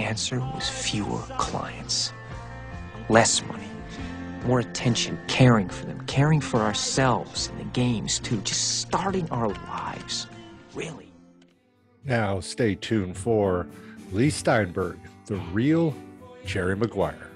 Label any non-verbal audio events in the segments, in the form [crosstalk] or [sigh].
answer was fewer clients, less money, more attention, caring for them, caring for ourselves and the games too, just starting our lives, really. Now, stay tuned for Leigh Steinberg, the real Jerry Maguire.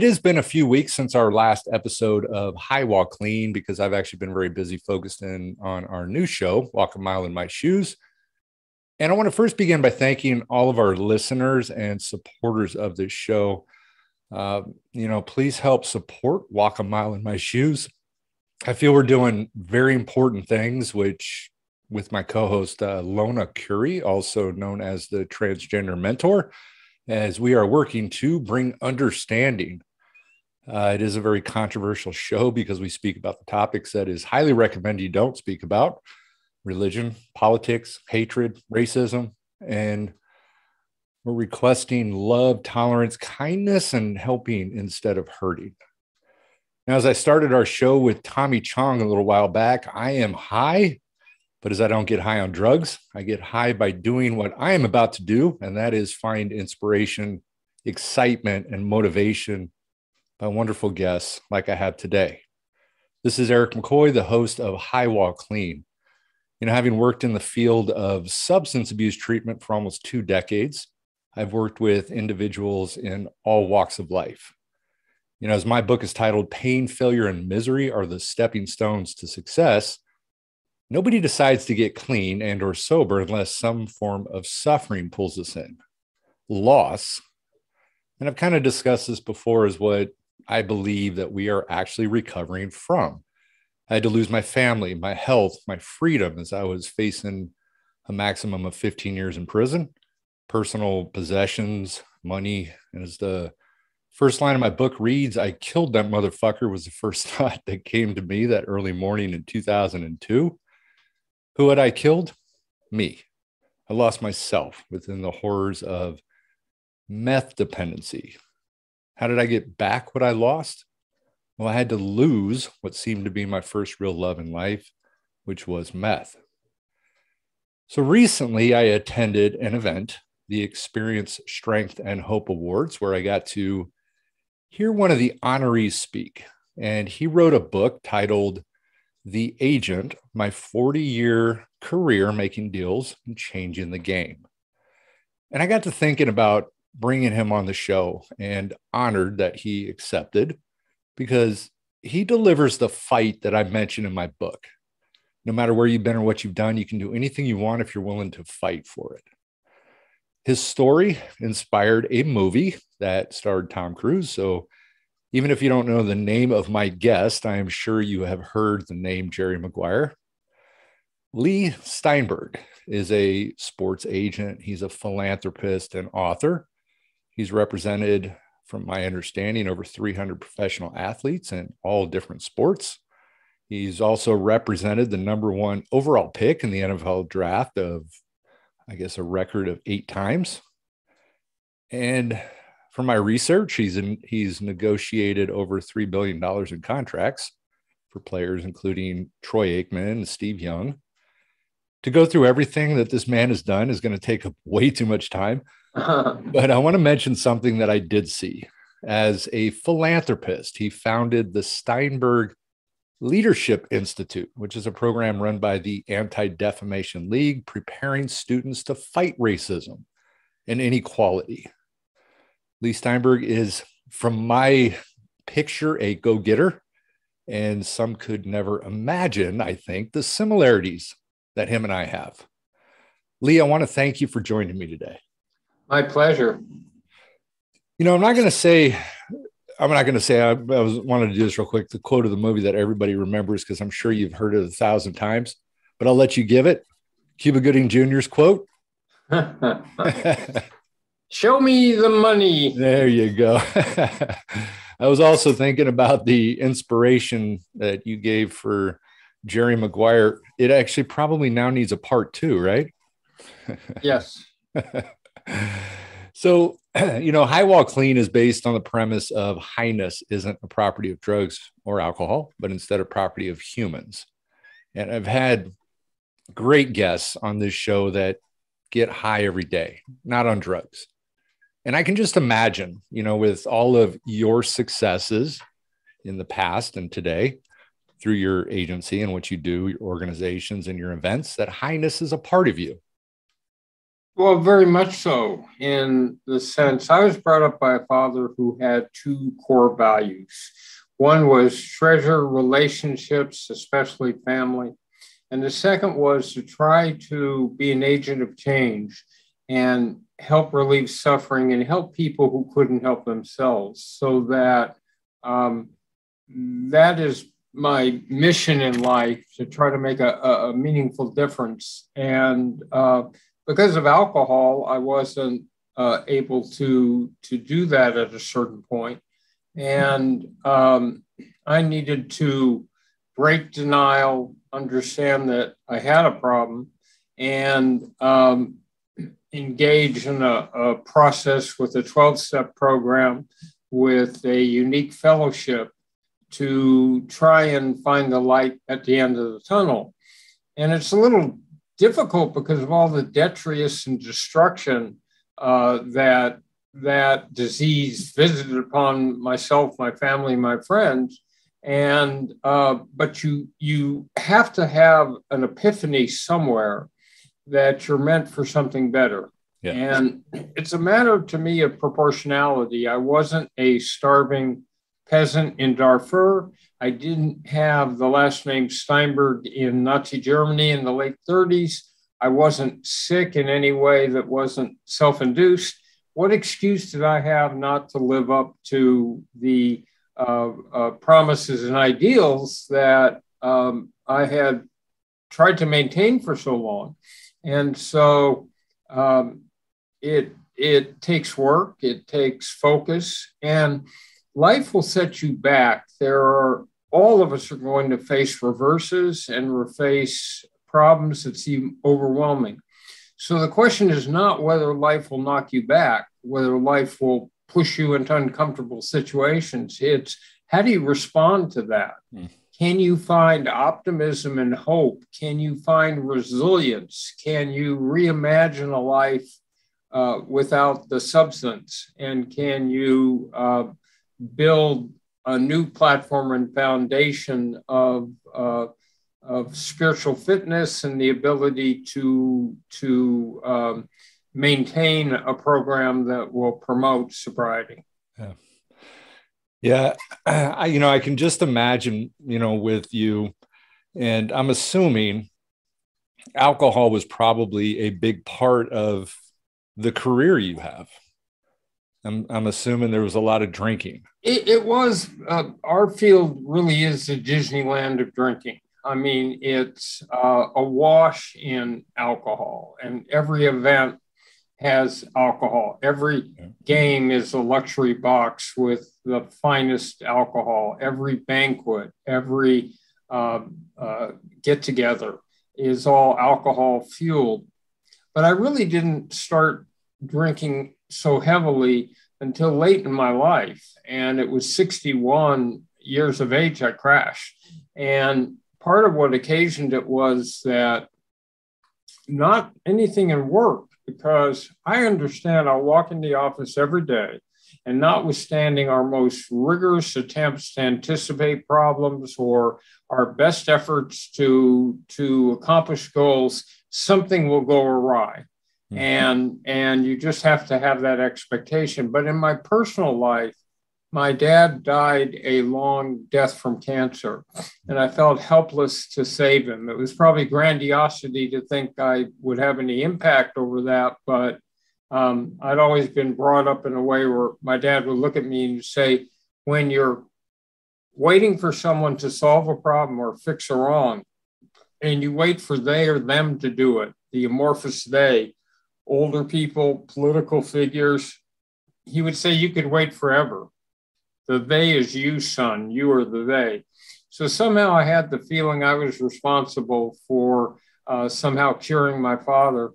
It has been a few weeks since our last episode of High Walk Clean because I've actually been very busy focused in on our new show, Walk a Mile in My Shoes. And I want to first begin by thanking all of our listeners and supporters of this show. Uh, you know, please help support Walk a Mile in My Shoes. I feel we're doing very important things, which with my co host, uh, Lona Curie, also known as the Transgender Mentor as we are working to bring understanding. Uh, it is a very controversial show because we speak about the topics that is highly recommended you don't speak about religion, politics, hatred, racism, and we're requesting love, tolerance, kindness, and helping instead of hurting. Now, as I started our show with Tommy Chong a little while back, I am high but as I don't get high on drugs, I get high by doing what I am about to do, and that is find inspiration, excitement, and motivation by wonderful guests like I have today. This is Eric McCoy, the host of High Wall Clean. You know, having worked in the field of substance abuse treatment for almost two decades, I've worked with individuals in all walks of life. You know, as my book is titled Pain, Failure, and Misery Are the Stepping Stones to Success, Nobody decides to get clean and or sober unless some form of suffering pulls us in. Loss, and I've kind of discussed this before, is what I believe that we are actually recovering from. I had to lose my family, my health, my freedom as I was facing a maximum of 15 years in prison, personal possessions, money. And as the first line of my book reads, I killed that motherfucker was the first [laughs] thought that came to me that early morning in 2002. Who had I killed? Me. I lost myself within the horrors of meth dependency. How did I get back what I lost? Well, I had to lose what seemed to be my first real love in life, which was meth. So recently, I attended an event, the Experience Strength and Hope Awards, where I got to hear one of the honorees speak. And he wrote a book titled the agent my 40 year career making deals and changing the game. And I got to thinking about bringing him on the show and honored that he accepted because he delivers the fight that I mentioned in my book. No matter where you've been or what you've done, you can do anything you want if you're willing to fight for it. His story inspired a movie that starred Tom Cruise. So even if you don't know the name of my guest, I am sure you have heard the name Jerry Maguire. Leigh Steinberg is a sports agent, he's a philanthropist and author. He's represented, from my understanding, over 300 professional athletes in all different sports. He's also represented the number one overall pick in the NFL draft of, I guess, a record of eight times. And from my research, he's in, he's negotiated over three billion dollars in contracts for players, including Troy Aikman and Steve Young. To go through everything that this man has done is going to take up way too much time. Uh-huh. but I want to mention something that I did see. As a philanthropist, he founded the Steinberg Leadership Institute, which is a program run by the Anti Defamation League, preparing students to fight racism and inequality. Leigh Steinberg is, from my picture, a go getter. And some could never imagine, I think, the similarities that him and I have. Leigh, I want to thank you for joining me today. My pleasure. You know, I'm not going to say, I'm not going to say, I, I, was wanted to do this real quick, the quote of the movie that everybody remembers, because I'm sure you've heard it a thousand times, but I'll let you give it. Cuba Gooding Jr.'s quote. [laughs] Show me the money. There you go. [laughs] I was also thinking about the inspiration that you gave for Jerry Maguire. It actually probably now needs a part two, right? [laughs] yes. [laughs] so, [clears throat] you know, High Wall Clean is based on the premise of highness isn't a property of drugs or alcohol, but instead a property of humans. And I've had great guests on this show that get high every day, not on drugs. And I can just imagine, you know, with all of your successes in the past and today through your agency and what you do, your organizations and your events, that highness is a part of you. Well, very much so, in the sense I was brought up by a father who had two core values. One was treasure relationships, especially family. And the second was to try to be an agent of change and help relieve suffering and help people who couldn't help themselves. So that um, that is my mission in life to try to make a, a meaningful difference. And uh, because of alcohol, I wasn't uh, able to to do that at a certain point, and um, I needed to break denial, understand that I had a problem, and um, engage in a, a process with a 12 step program with a unique fellowship to try and find the light at the end of the tunnel. And it's a little difficult because of all the detritus and destruction uh, that that disease visited upon myself, my family, my friends. And uh, but you you have to have an epiphany somewhere that you're meant for something better. Yeah. And it's a matter to me of proportionality. I wasn't a starving peasant in Darfur. I didn't have the last name Steinberg in Nazi Germany in the late 30s. I wasn't sick in any way that wasn't self induced. What excuse did I have not to live up to the uh, uh, promises and ideals that um, I had tried to maintain for so long? And so um, it, it takes work, it takes focus, and life will set you back. There are all of us are going to face reverses and we face problems that seem overwhelming. So the question is not whether life will knock you back, whether life will push you into uncomfortable situations. It's how do you respond to that? Mm. Can you find optimism and hope? Can you find resilience? Can you reimagine a life uh, without the substance? And can you uh, build a new platform and foundation of, uh, of spiritual fitness and the ability to, to um, maintain a program that will promote sobriety. Yeah. Yeah, [clears throat] I, you know, I can just imagine, you know, with you, and I'm assuming alcohol was probably a big part of the career you have. I'm, I'm assuming there was a lot of drinking. It, it was, uh, our field really is the Disneyland of drinking. I mean, it's uh, awash in alcohol, and every event has alcohol. Every game is a luxury box with the finest alcohol. Every banquet, every uh, uh, get together is all alcohol fueled. But I really didn't start drinking so heavily until late in my life. And it was 61 years of age, I crashed. And part of what occasioned it was that not anything in work, because I understand I'll walk in the office every day and notwithstanding our most rigorous attempts to anticipate problems or our best efforts to, to accomplish goals, something will go awry. Mm-hmm. And and you just have to have that expectation. But in my personal life, my dad died a long death from cancer, and I felt helpless to save him. It was probably grandiosity to think I would have any impact over that, but um, I'd always been brought up in a way where my dad would look at me and say, when you're waiting for someone to solve a problem or fix a wrong, and you wait for they or them to do it, the amorphous they, older people, political figures, he would say you could wait forever. The they is you, son. You are the they. So somehow I had the feeling I was responsible for uh, somehow curing my father.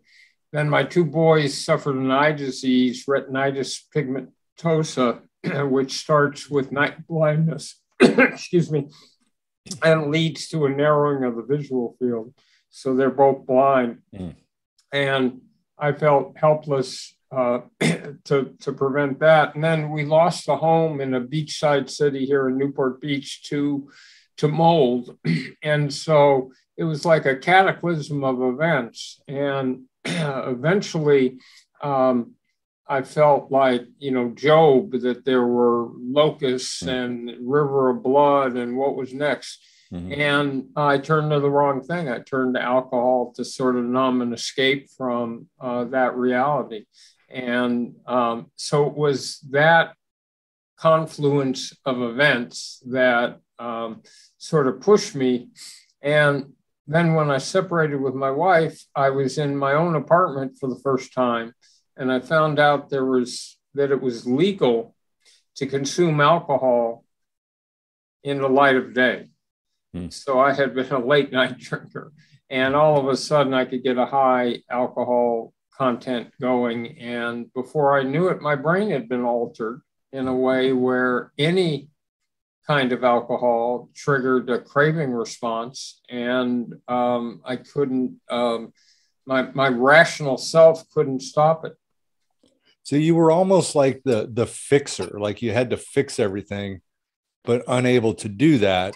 Then my two boys suffered an eye disease, retinitis pigmentosa, [clears throat] which starts with night blindness, [clears throat] excuse me, and leads to a narrowing of the visual field. So they're both blind. Mm. And I felt helpless uh, [clears throat] to, to prevent that. And then we lost a home in a beachside city here in Newport Beach to, to mold. [clears throat] and so it was like a cataclysm of events. And [clears throat] eventually, um, I felt like, you know, Job, that there were locusts hmm. and river of blood and what was next. Mm-hmm. And I turned to the wrong thing. I turned to alcohol to sort of numb and escape from uh, that reality. And um, so it was that confluence of events that um, sort of pushed me. And then when I separated with my wife, I was in my own apartment for the first time. And I found out there was that it was legal to consume alcohol in the light of day. Hmm. So I had been a late night [laughs] drinker. And all of a sudden, I could get a high alcohol content going. And before I knew it, my brain had been altered in a way where any kind of alcohol triggered a craving response. And um, I couldn't, um, my, my rational self couldn't stop it. So you were almost like the the fixer, like you had to fix everything, but unable to do that.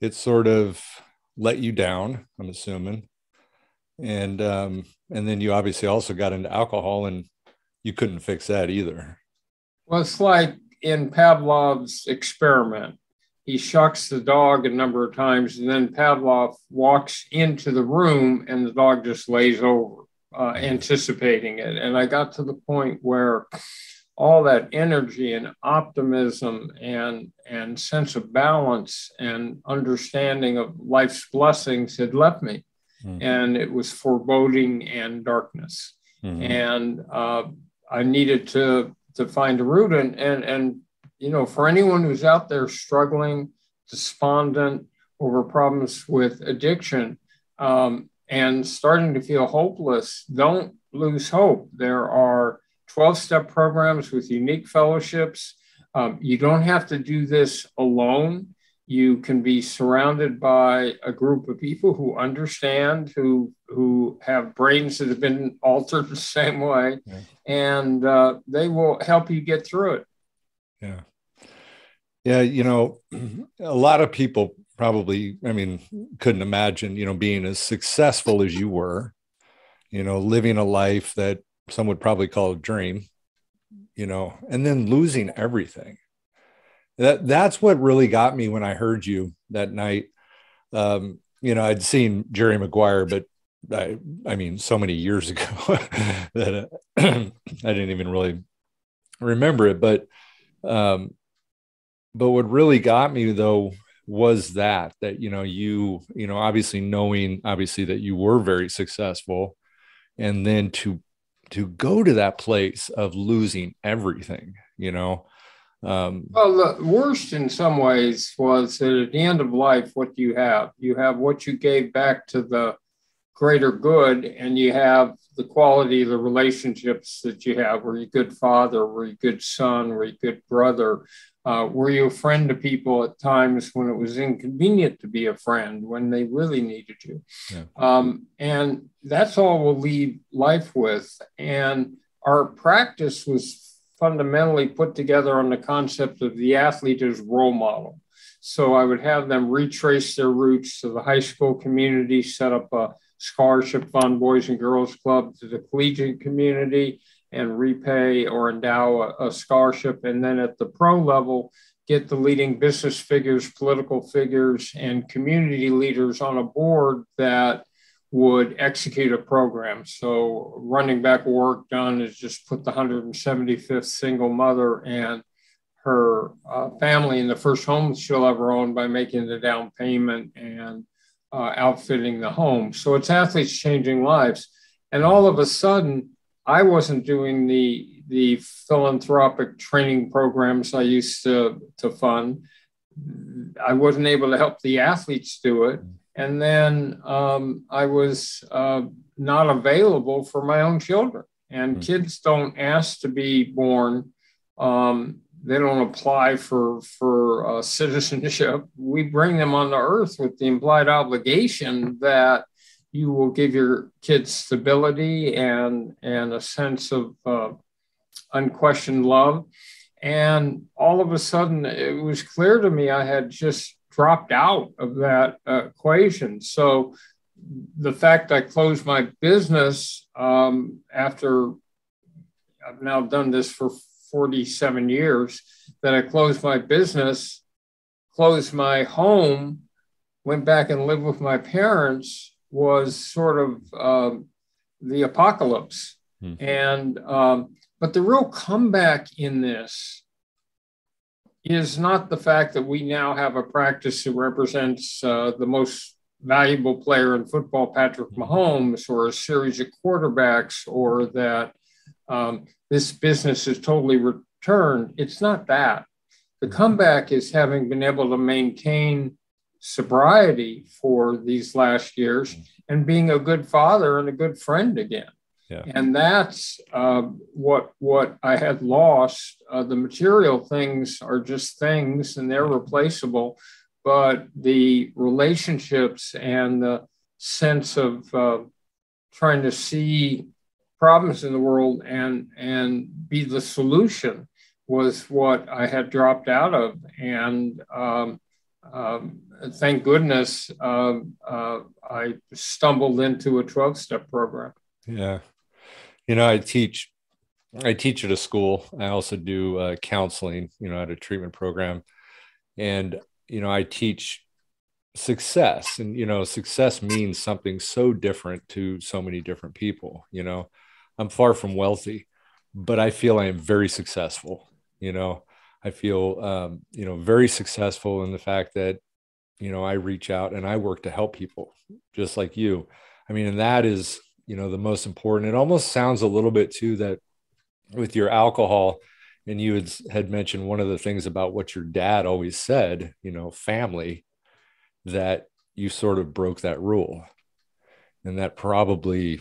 It sort of let you down, I'm assuming and um, and then you obviously also got into alcohol, and you couldn't fix that either. Well, it's like in Pavlov's experiment. He shocks the dog a number of times, and then Pavlov walks into the room, and the dog just lays over, uh, anticipating it. And I got to the point where all that energy and optimism and and sense of balance and understanding of life's blessings had left me mm-hmm. and it was foreboding and darkness. Mm-hmm. And uh, I needed to to find a root and and and you know for anyone who's out there struggling, despondent over problems with addiction, um, and starting to feel hopeless, don't lose hope. There are 12 step programs with unique fellowships. Um, you don't have to do this alone you can be surrounded by a group of people who understand who who have brains that have been altered the same way yeah. and uh, they will help you get through it yeah yeah you know a lot of people probably i mean couldn't imagine you know being as successful as you were you know living a life that some would probably call a dream you know and then losing everything that that's what really got me when I heard you that night. Um, you know, I'd seen Jerry Maguire, but I, I mean, so many years ago [laughs] that uh, [clears throat] I didn't even really remember it. But, um, but what really got me though was that that you know you you know obviously knowing obviously that you were very successful, and then to to go to that place of losing everything, you know, um, well, the worst in some ways was that at the end of life, what do you have? You have what you gave back to the greater good, and you have the quality of the relationships that you have. Were you a good father? Were you a good son? Were you a good brother? Uh, were you a friend to people at times when it was inconvenient to be a friend, when they really needed you? Yeah. Um, and that's all we'll leave life with. And our practice was fundamentally put together on the concept of the athlete as role model. So I would have them retrace their roots to the high school community, set up a scholarship fund, Boys and Girls Club, to the collegiate community, and repay or endow a, a scholarship. And then at the pro level, get the leading business figures, political figures, and community leaders on a board that would execute a program. So running back Warrick Dunn is just put the 175th single mother and her uh, family in the first home she'll ever own by making the down payment and uh, outfitting the home. So it's athletes changing lives. And all of a sudden, I wasn't doing the the philanthropic training programs I used to, to fund. I wasn't able to help the athletes do it. And then um, I was uh, not available for my own children. And mm-hmm. kids don't ask to be born. Um, they don't apply for for uh, [laughs] citizenship. We bring them on the earth with the implied obligation that you will give your kids stability and and a sense of uh, unquestioned love. And all of a sudden, it was clear to me I had just dropped out of that uh, equation. So the fact I closed my business um, after I've now done this for 47 years, that I closed my business, closed my home, went back and lived with my parents was sort of um, the apocalypse. Mm-hmm. And um, but the real comeback in this is not the fact that we now have a practice that represents uh, the most valuable player in football, Patrick Mahomes, or a series of quarterbacks, or that um, this business is totally returned. It's not that. The comeback is having been able to maintain sobriety for these last years and being a good father and a good friend again. Yeah. And that's uh, what what I had lost. Uh, the material things are just things, and they're replaceable. But the relationships and the sense of uh, trying to see problems in the world and and be the solution was what I had dropped out of. And um, um, thank goodness uh, uh, I stumbled into a 12 step program. Yeah. You know, I teach, I teach at a school. I also do uh, counseling, you know, at a treatment program. And, you know, I teach success and, you know, success means something so different to so many different people. You know, I'm far from wealthy, but I feel I am very successful, you know, I feel, um, you know, very successful in the fact that, you know, I reach out and I work to help people just like you. I mean, and that is, you know the most important. It almost sounds a little bit too that with your alcohol and you had, had mentioned one of the things about what your dad always said you know family that you sort of broke that rule. And that probably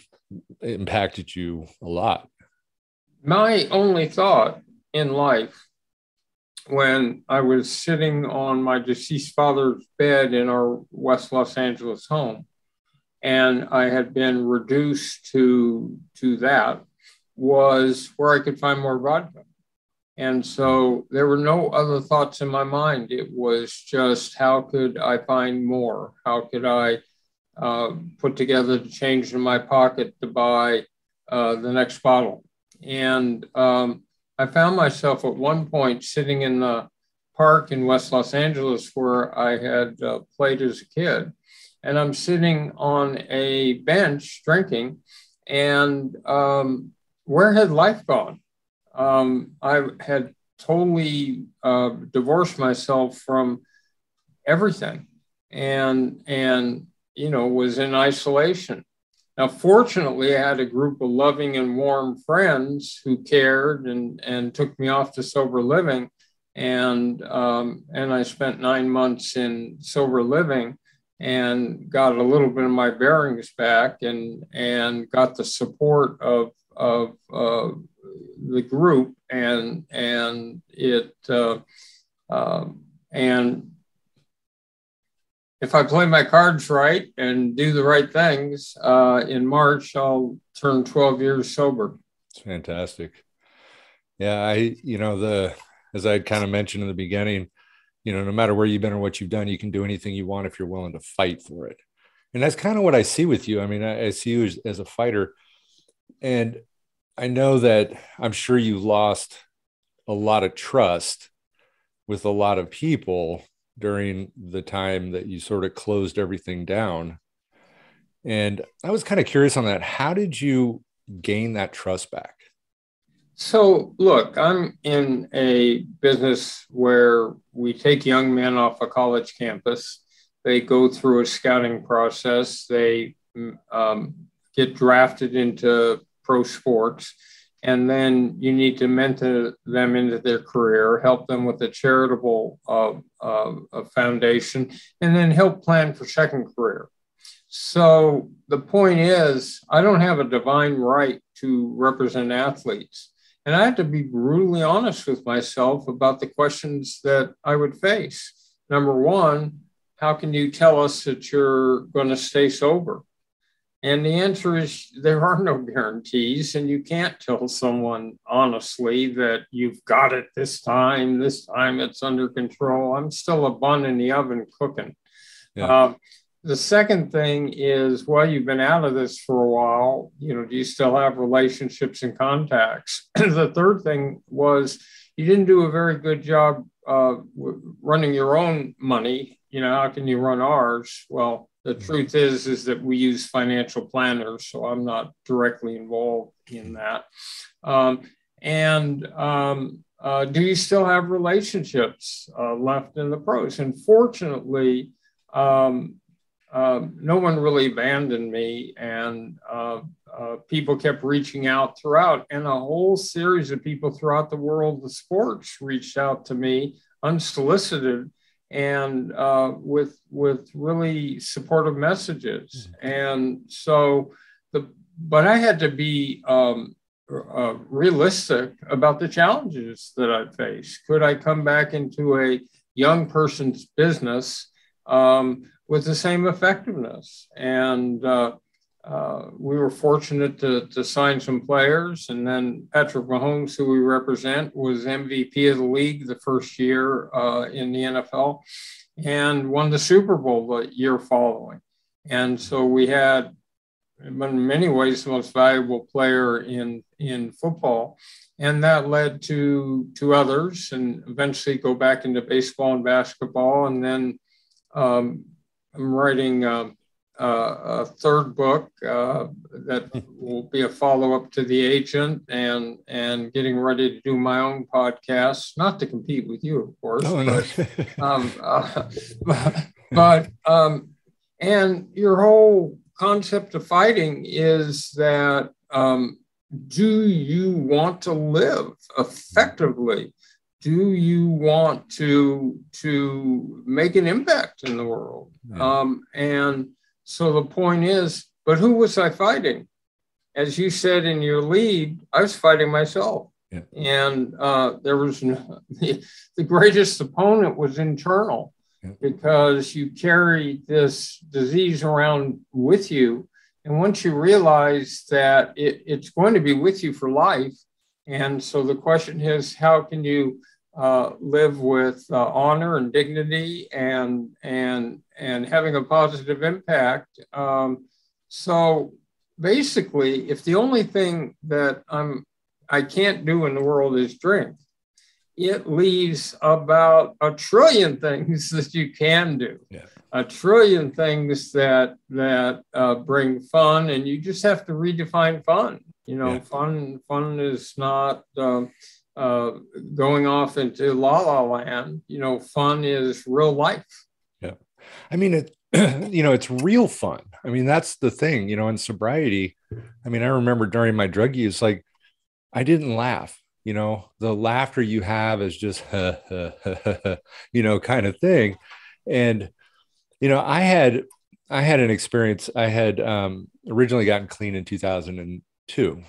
impacted you a lot. My only thought in life when I was sitting on my deceased father's bed in our West Los Angeles home and I had been reduced to to that was where I could find more vodka. And so there were no other thoughts in my mind. It was just how could I find more? How could I uh, put together the change in my pocket to buy uh, the next bottle? And um, I found myself at one point sitting in the park in West Los Angeles where I had uh, played as a kid and I'm sitting on a bench drinking, and um, where had life gone? Um, I had totally uh, divorced myself from everything, and and you know was in isolation. Now, fortunately, I had a group of loving and warm friends who cared and and took me off to sober living, and um, and I spent nine months in sober living and got a little bit of my bearings back and and got the support of of uh, the group. And and it uh, uh, and if I play my cards right and do the right things uh, in March, I'll turn 12 years sober. It's fantastic. Yeah, I you know the as I kind of mentioned in the beginning, you know no matter where you've been or what you've done you can do anything you want if you're willing to fight for it and that's kind of what i see with you i mean i, I see you as, as a fighter and I know that I'm sure you lost a lot of trust with a lot of people during the time that you sort of closed everything down. And I was kind of curious on that. How did you gain that trust back? So, look, I'm in a business where we take young men off a college campus. They go through a scouting process. They um, get drafted into pro sports. And then you need to mentor them into their career, help them with a charitable uh, uh, foundation, and then help plan for second career. So the point is, I don't have a divine right to represent athletes. And I had to be brutally honest with myself about the questions that I would face. Number one, how can you tell us that you're going to stay sober? And the answer is there are no guarantees, and you can't tell someone honestly that you've got it this time, this time it's under control. I'm still a bun in the oven cooking. Yeah. Uh, the second thing is, well, you've been out of this for a while. You know, do you still have relationships and contacts? [clears throat] the third thing was you didn't do a very good job uh, running your own money. You know, how can you run ours? Well, the truth is, is that we use financial planners, so I'm not directly involved in that. Um, and um, uh, do you still have relationships uh, left in the pros? And fortunately, um, um, no one really abandoned me, and uh, uh, people kept reaching out throughout, and a whole series of people throughout the world of sports reached out to me unsolicited and uh, with with really supportive messages, mm-hmm. and so the but I had to be um, uh, realistic about the challenges that I faced. Could I come back into a young person's business? Um, with the same effectiveness. And uh, uh, we were fortunate to, to sign some players. And then Patrick Mahomes, who we represent, was MVP of the league the first year uh, in the NFL and won the Super Bowl the year following. And so we had, in many ways, the most valuable player in, in football. And that led to, to others and eventually go back into baseball and basketball. And then um, I'm writing uh, a third book uh, that will be a follow up to The Agent, and and getting ready to do my own podcast, not to compete with you, of course. Oh, no. but, um, uh, [laughs] but um, and your whole concept of fighting is that um, do you want to live effectively? do you want to to make an impact in the world yeah. um, and so the point is but who was i fighting as you said in your lead i was fighting myself yeah. and uh, there was no, the, [laughs] the, greatest opponent was internal yeah. because you carry this disease around with you and once you realize that it, it's going to be with you for life and so the question is, how can you uh, live with uh, honor and dignity and and and having a positive impact? Um, so basically, if the only thing that I'm I can't do in the world is drink, it leaves about a trillion [laughs] things that you can do. Yeah. A trillion things that that uh, bring fun, and you just have to redefine fun. You know, yeah. fun fun is not uh, uh, going off into la la land. You know, fun is real life. Yeah, I mean it. [clears throat] you know, it's real fun. I mean, that's the thing. You know, in sobriety, I mean, I remember during my drug use, like I didn't laugh. You know, the laughter you have is just, [laughs] you know, kind of thing. And you know, I had I had an experience. I had um, originally gotten clean in 2000 two.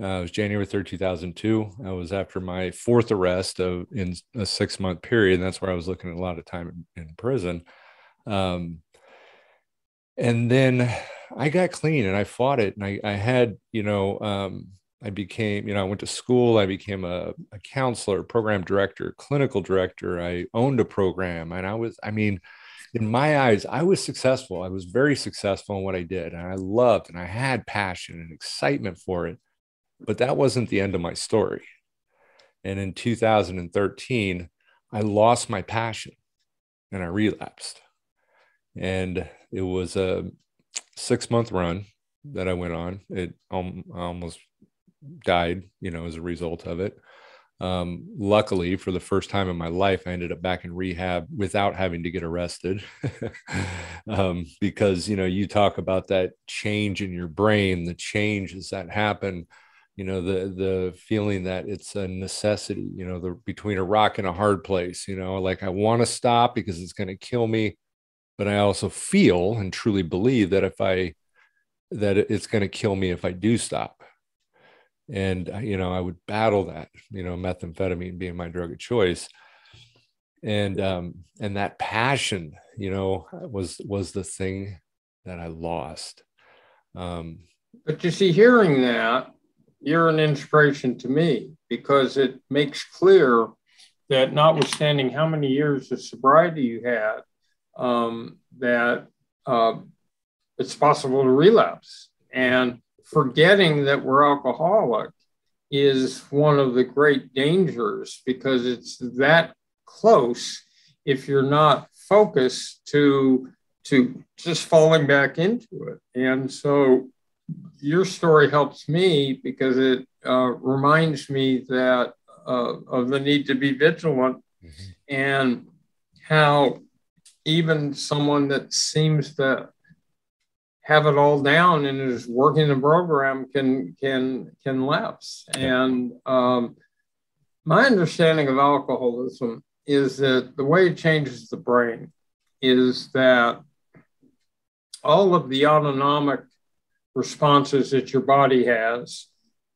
Uh, it was January 3rd, 2002. I was after my fourth arrest of in a six month period. And that's where I was looking at a lot of time in, in prison. Um, and then I got clean and I fought it. And I, I had, you know, um, I became, you know, I went to school. I became a, a counselor, program director, clinical director. I owned a program. And I was, I mean, in my eyes, I was successful. I was very successful in what I did. And I loved and I had passion and excitement for it. But that wasn't the end of my story. And in 2013, I lost my passion and I relapsed. And it was a six month run that I went on. It um, almost died, you know, as a result of it. Um, luckily, for the first time in my life, I ended up back in rehab without having to get arrested. [laughs] um, because, you know, you talk about that change in your brain, the changes that happen, you know, the, the feeling that it's a necessity, you know, the between a rock and a hard place, you know, like I want to stop because it's going to kill me. But I also feel and truly believe that if I, that it's going to kill me if I do stop and uh, you know i would battle that you know methamphetamine being my drug of choice and um and that passion you know was was the thing that i lost um but you see hearing that you're an inspiration to me because it makes clear that notwithstanding how many years of sobriety you had um that uh, it's possible to relapse. And forgetting that we're alcoholic is one of the great dangers because it's that close if you're not focused to to just falling back into it. And so your story helps me because it uh, reminds me that uh, of the need to be vigilant mm-hmm. and how even someone that seems to have it all down and is working the program can can can lapse. And um, my understanding of alcoholism is that the way it changes the brain is that all of the autonomic responses that your body has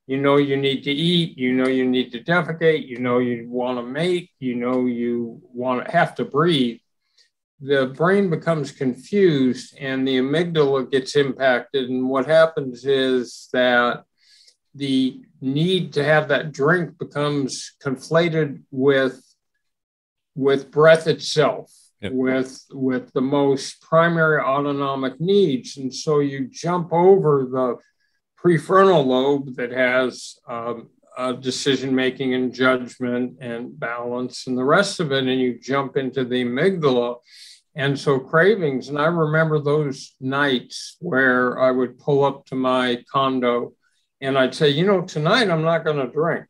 you know you need to eat you know you need to defecate you know you want to make you know you want to have to breathe the brain becomes confused and the amygdala gets impacted. And what happens is that the need to have that drink becomes conflated with with breath itself with with the most primary autonomic needs. And so you jump over the prefrontal lobe that has um, decision making and judgment and balance and the rest of it and you jump into the amygdala. And so cravings, and I remember those nights where I would pull up to my condo and I'd say, you know, tonight I'm not going to drink.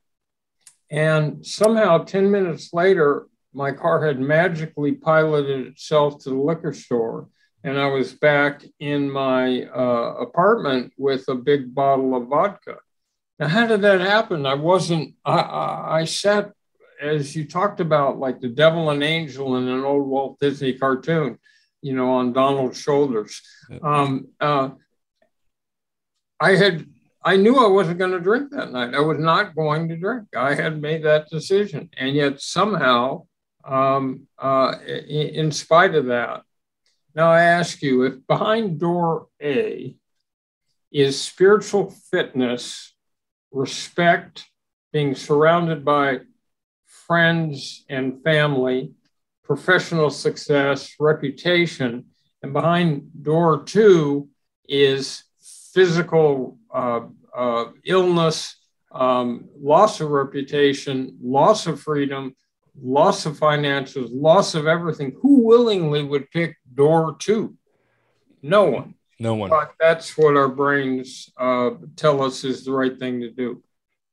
And somehow 10 minutes later, my car had magically piloted itself to the liquor store. And I was back in my uh, apartment with a big bottle of vodka. Now, how did that happen? I wasn't, I, I, I sat as you talked about, like the devil and angel in an old Walt Disney cartoon, you know, on Donald's shoulders. Um, uh, I had, I knew I wasn't going to drink that night. I was not going to drink. I had made that decision, and yet somehow, um, uh, in, spite of that, now I ask you, if behind door A is spiritual fitness, respect, being surrounded by friends and family, professional success, reputation. And behind door two is physical uh, uh, illness, um, loss of reputation, loss of freedom, loss of finances, loss of everything. Who willingly would pick door two? No one. No one. But that's what our brains uh, tell us is the right thing to do.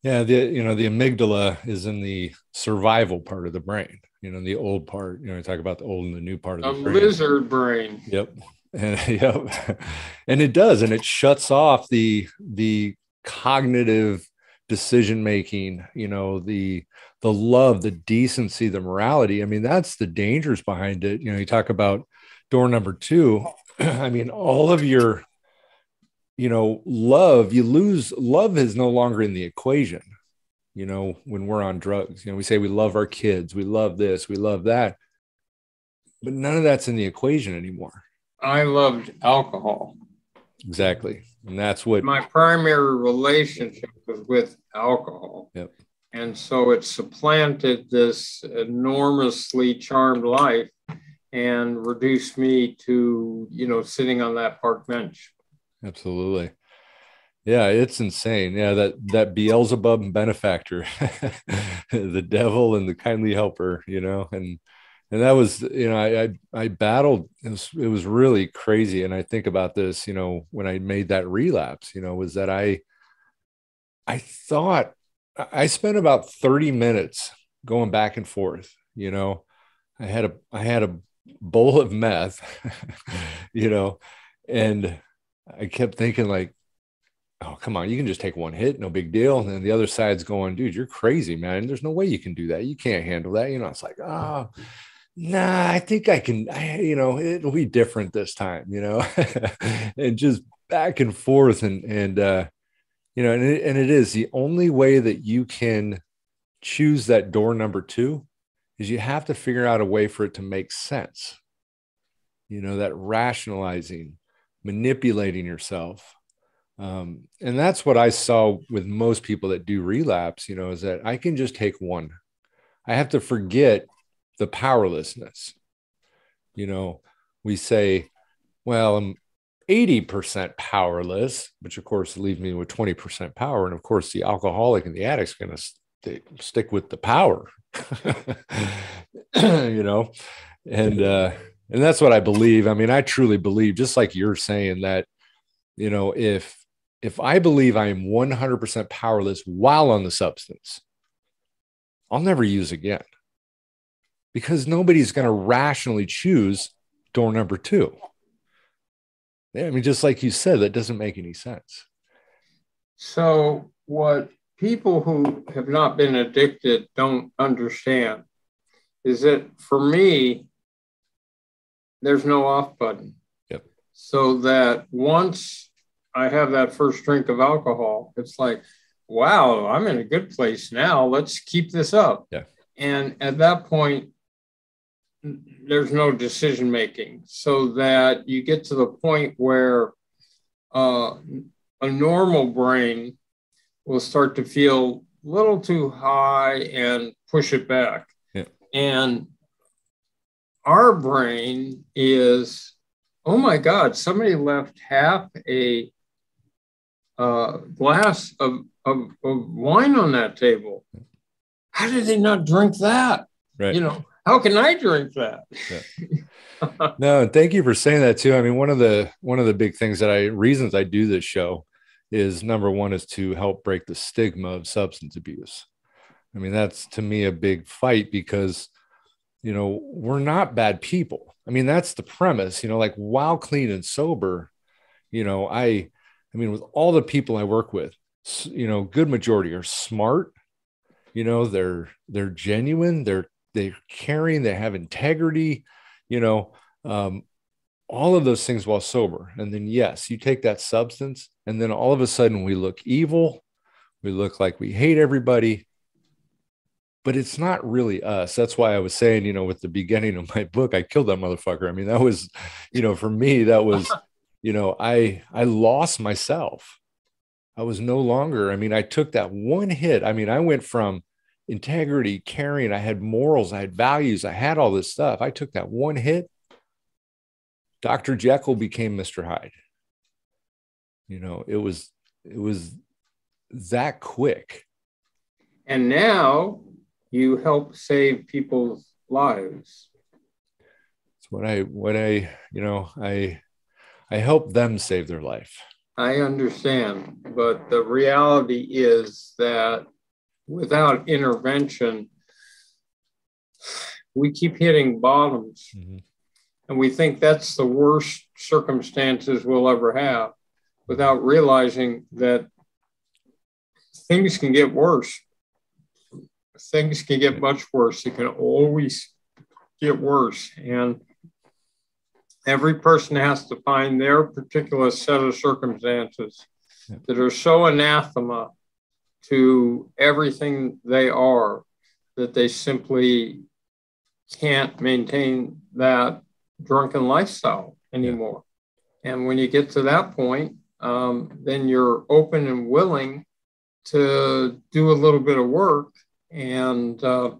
Yeah, the you know the amygdala is in the survival part of the brain. You know, the old part. You know, we talk about the old and the new part of the brain. lizard brain. Yep, [laughs] and yep, and it does, and it shuts off the the cognitive decision making. You know, the the love, the decency, the morality. I mean, that's the dangers behind it. You know, you talk about door number two. [clears throat] I mean, all of your you know, love, you lose love is no longer in the equation. You know, when we're on drugs, you know, we say we love our kids, we love this, we love that, but none of that's in the equation anymore. I loved alcohol. Exactly. And that's what my primary relationship was with alcohol. Yep. And so it supplanted this enormously charmed life and reduced me to, you know, sitting on that park bench. Absolutely. Yeah, it's insane. Yeah, that that Beelzebub benefactor, [laughs] the devil and the kindly helper, you know, and and that was, you know, I I, I battled. It was it was really crazy. And I think about this, you know, when I made that relapse, you know, was that I I thought I spent about 30 minutes going back and forth, you know. I had a I had a bowl of meth, [laughs] you know, and I kept thinking like oh come on you can just take one hit no big deal. And then the other side's going dude you're crazy man. There's no way you can do that. You can't handle that. You know it's like oh nah i think i can I, you know it'll be different this time you know? [laughs] And just back and forth and and uh you know and it, and it is the only way that you can choose that door number two is you have to figure out a way for it to make sense you know that rationalizing manipulating yourself um, and that's what I saw with most people that do relapse, you know, is that I can just take one. I have to forget the powerlessness. You know, we say, well, I'm 80% powerless, which of course leaves me with 20% power. And of course, the alcoholic and the addict's going to st- stick with the power, [laughs] you know, and, uh, and that's what I believe. I mean, I truly believe, just like you're saying, that, you know, if if I believe I am 100% powerless while on the substance, I'll never use again because nobody's going to rationally choose door number two. I mean, just like you said, that doesn't make any sense. So, what people who have not been addicted don't understand is that for me, there's no off button. Yep. So that once I have that first drink of alcohol, it's like, wow, I'm in a good place now. Let's keep this up. Yeah. And at that point, there's no decision making, so that you get to the point where uh, a normal brain will start to feel a little too high and push it back. Yeah. And our brain is, oh my God, somebody left half a uh, glass of, of, of wine on that table. How did they not drink that? Right. You know, how can I drink that? Yeah. [laughs] no, thank you for saying that too. I mean, one of the one of the big things that I reasons I do this show is number one is to help break the stigma of substance abuse. I mean, that's to me a big fight because you know we're not bad people. I mean, that's the premise. You know, like while clean and sober, you know, I I mean, with all the people I work with, you know, good majority are smart. You know, they're they're genuine. They're they're caring. They have integrity. You know, um, all of those things while sober. And then yes, you take that substance, and then all of a sudden we look evil. We look like we hate everybody. But it's not really us. That's why I was saying, you know, with the beginning of my book, I killed that motherfucker. I mean, that was, you know, for me, that was [laughs] you know i i lost myself i was no longer i mean i took that one hit i mean i went from integrity caring. I had morals. I had values. I had all this stuff. I took that one hit. Dr jekyll became mr hyde. You know it was it was that quick. And now you help save people's lives. It's what i what i you know i I help them save their life. I understand, but the reality is that without intervention, we keep hitting bottoms. Mm-hmm. And we think that's the worst circumstances we'll ever have without realizing that things can get worse. Things can get much worse. It can always get worse. And every person has to find their particular set of circumstances yeah. that are so anathema to everything they are that they simply can't maintain that drunken lifestyle anymore. Yeah. And when you get to that point, um, then you're open and willing to do a little bit of work. And uh,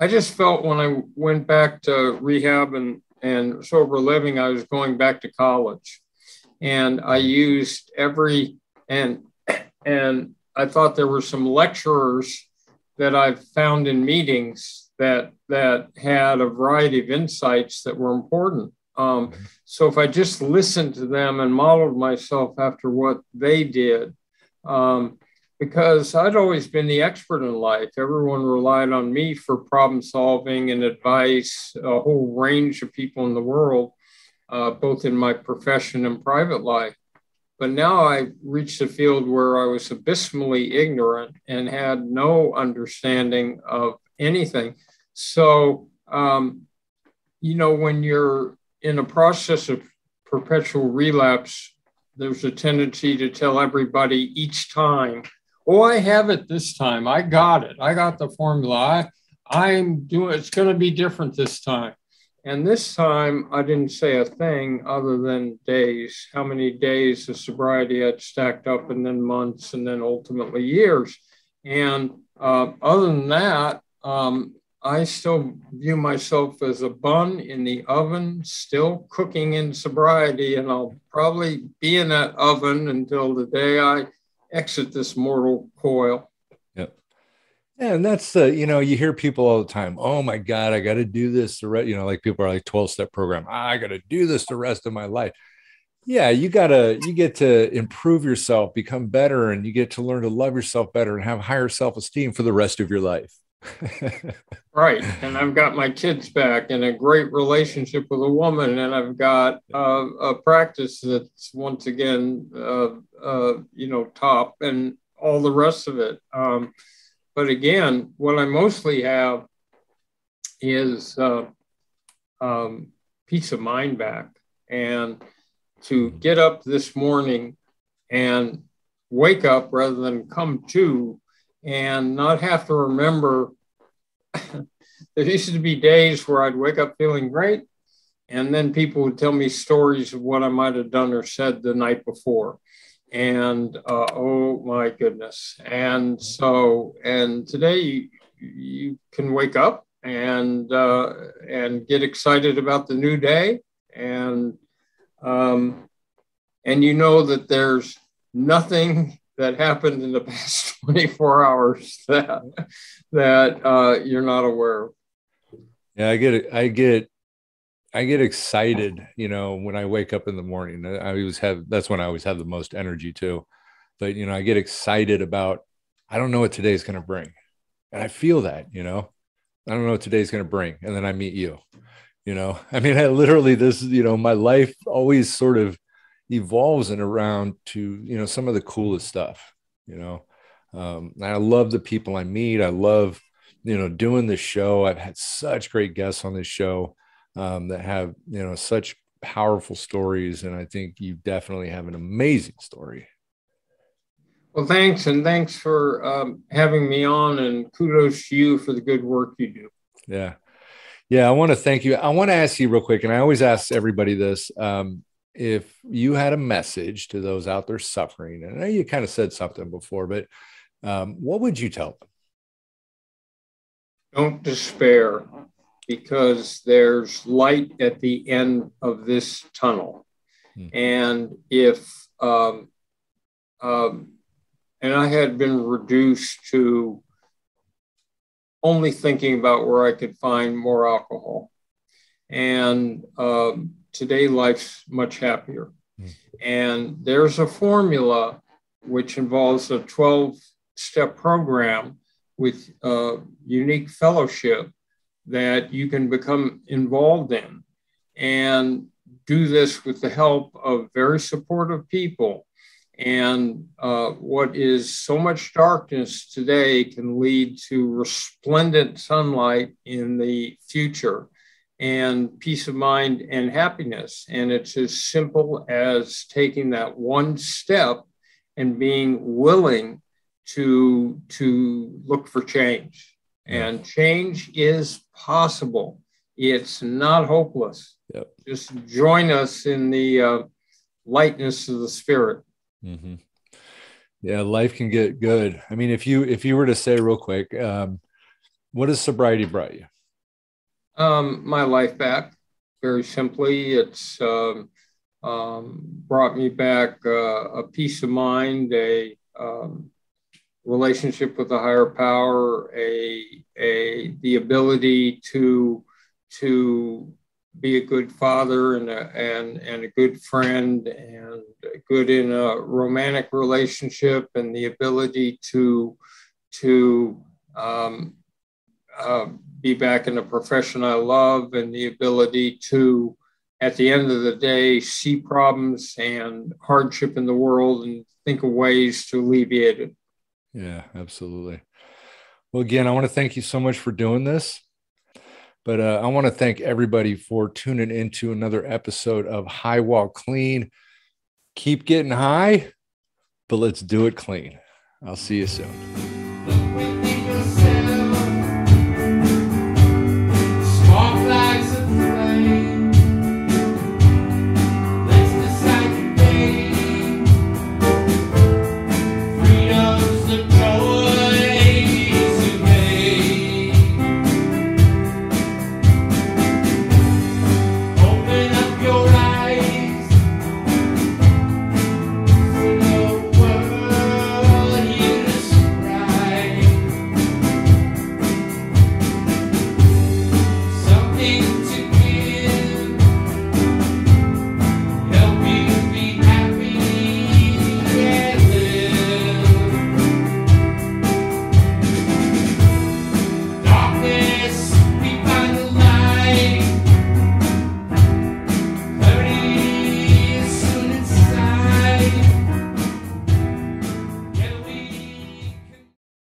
I just felt when I went back to rehab and and sober living, I was going back to college. And I used every, and And I thought there were some lecturers that I've found in meetings that that had a variety of insights that were important. Um, so if I just listened to them and modeled myself after what they did, um, because I'd always been the expert in life. Everyone relied on me for problem solving and advice, a whole range of people in the world, uh, both in my profession and private life. But now I reached a field where I was abysmally ignorant and had no understanding of anything. So, um, you know, when you're in a process of perpetual relapse, there's a tendency to tell everybody each time, oh, I have it this time. I got it. I got the formula. I, I'm doing it's going to be different this time. And this time I didn't say a thing other than days, how many days of sobriety had stacked up, and then months, and then ultimately years. And uh, other than that, um, I still view myself as a bun in the oven, still cooking in sobriety, and I'll probably be in that oven until the day I exit this mortal coil. Yeah, and that's the, you know, you hear people all the time, oh my God, I got to do this. The you know, like people are like 12 step program. I got to do this the rest of my life. Yeah, you got to, you get to improve yourself, become better, and you get to learn to love yourself better and have higher self esteem for the rest of your life. [laughs] right. And I've got my kids back and a great relationship with a woman. And I've got uh, a practice that's once again, uh, uh, you know, top and all the rest of it. Um, but again, what I mostly have is uh, um, peace of mind back. And to get up this morning and wake up rather than come to and not have to remember. [laughs] there used to be days where I'd wake up feeling great, and then people would tell me stories of what I might have done or said the night before. And uh, oh my goodness. And so, and today you, you can wake up and uh, and get excited about the new day and um, and you know that there's nothing that happened in the [laughs] past 24 hours that that uh, you're not aware of. Yeah, I get it. I get I get excited, you know, when I wake up in the morning. I always have that's when I always have the most energy too. But you know, I get excited about I don't know what today's going to bring. And I feel that, you know. I don't know what today's going to bring and then I meet you. You know, [laughs] I mean, I literally this, you know, my life always sort of evolves and around to you know some of the coolest stuff you know um, i love the people i meet i love you know doing this show i've had such great guests on this show um, that have you know such powerful stories. And i think you definitely have an amazing story. Well thanks. And thanks for um, having me on. And kudos to you for the good work you do. Yeah. Yeah i want to thank you. I want to ask you real quick and i always ask everybody this um, if you had a message to those out there suffering, and I know you kind of said something before, but um, what would you tell them? Don't despair because there's light at the end of this tunnel. Hmm. And if, um, um, and I had been reduced to only thinking about where I could find more alcohol. And um, today life's much happier. Mm. And there's a formula which involves a 12 step program with a unique fellowship that you can become involved in and do this with the help of very supportive people. And uh, what is so much darkness today can lead to resplendent sunlight in the future and peace of mind and happiness. And it's as simple as taking that one step and being willing to, to look for change. And change is possible. It's not hopeless. Yep. Just join us in the uh, lightness of the spirit. Mm-hmm. Yeah, life can get good. I mean, if you if you were to say real quick, um, what has sobriety brought you? Um, my life back, very simply. It's um, um, brought me back uh, a peace of mind, a um, relationship with a higher power, a, a the ability to to be a good father and a, and and a good friend and good in a romantic relationship and the ability to to um, uh, be back in a profession I love and the ability to at the end of the day see problems and hardship in the world and think of ways to alleviate it. Yeah, absolutely. Well, again, I want to thank you so much for doing this. But uh, I want to thank everybody for tuning into another episode of High Walk Clean. Keep getting high, but let's do it clean. I'll see you soon.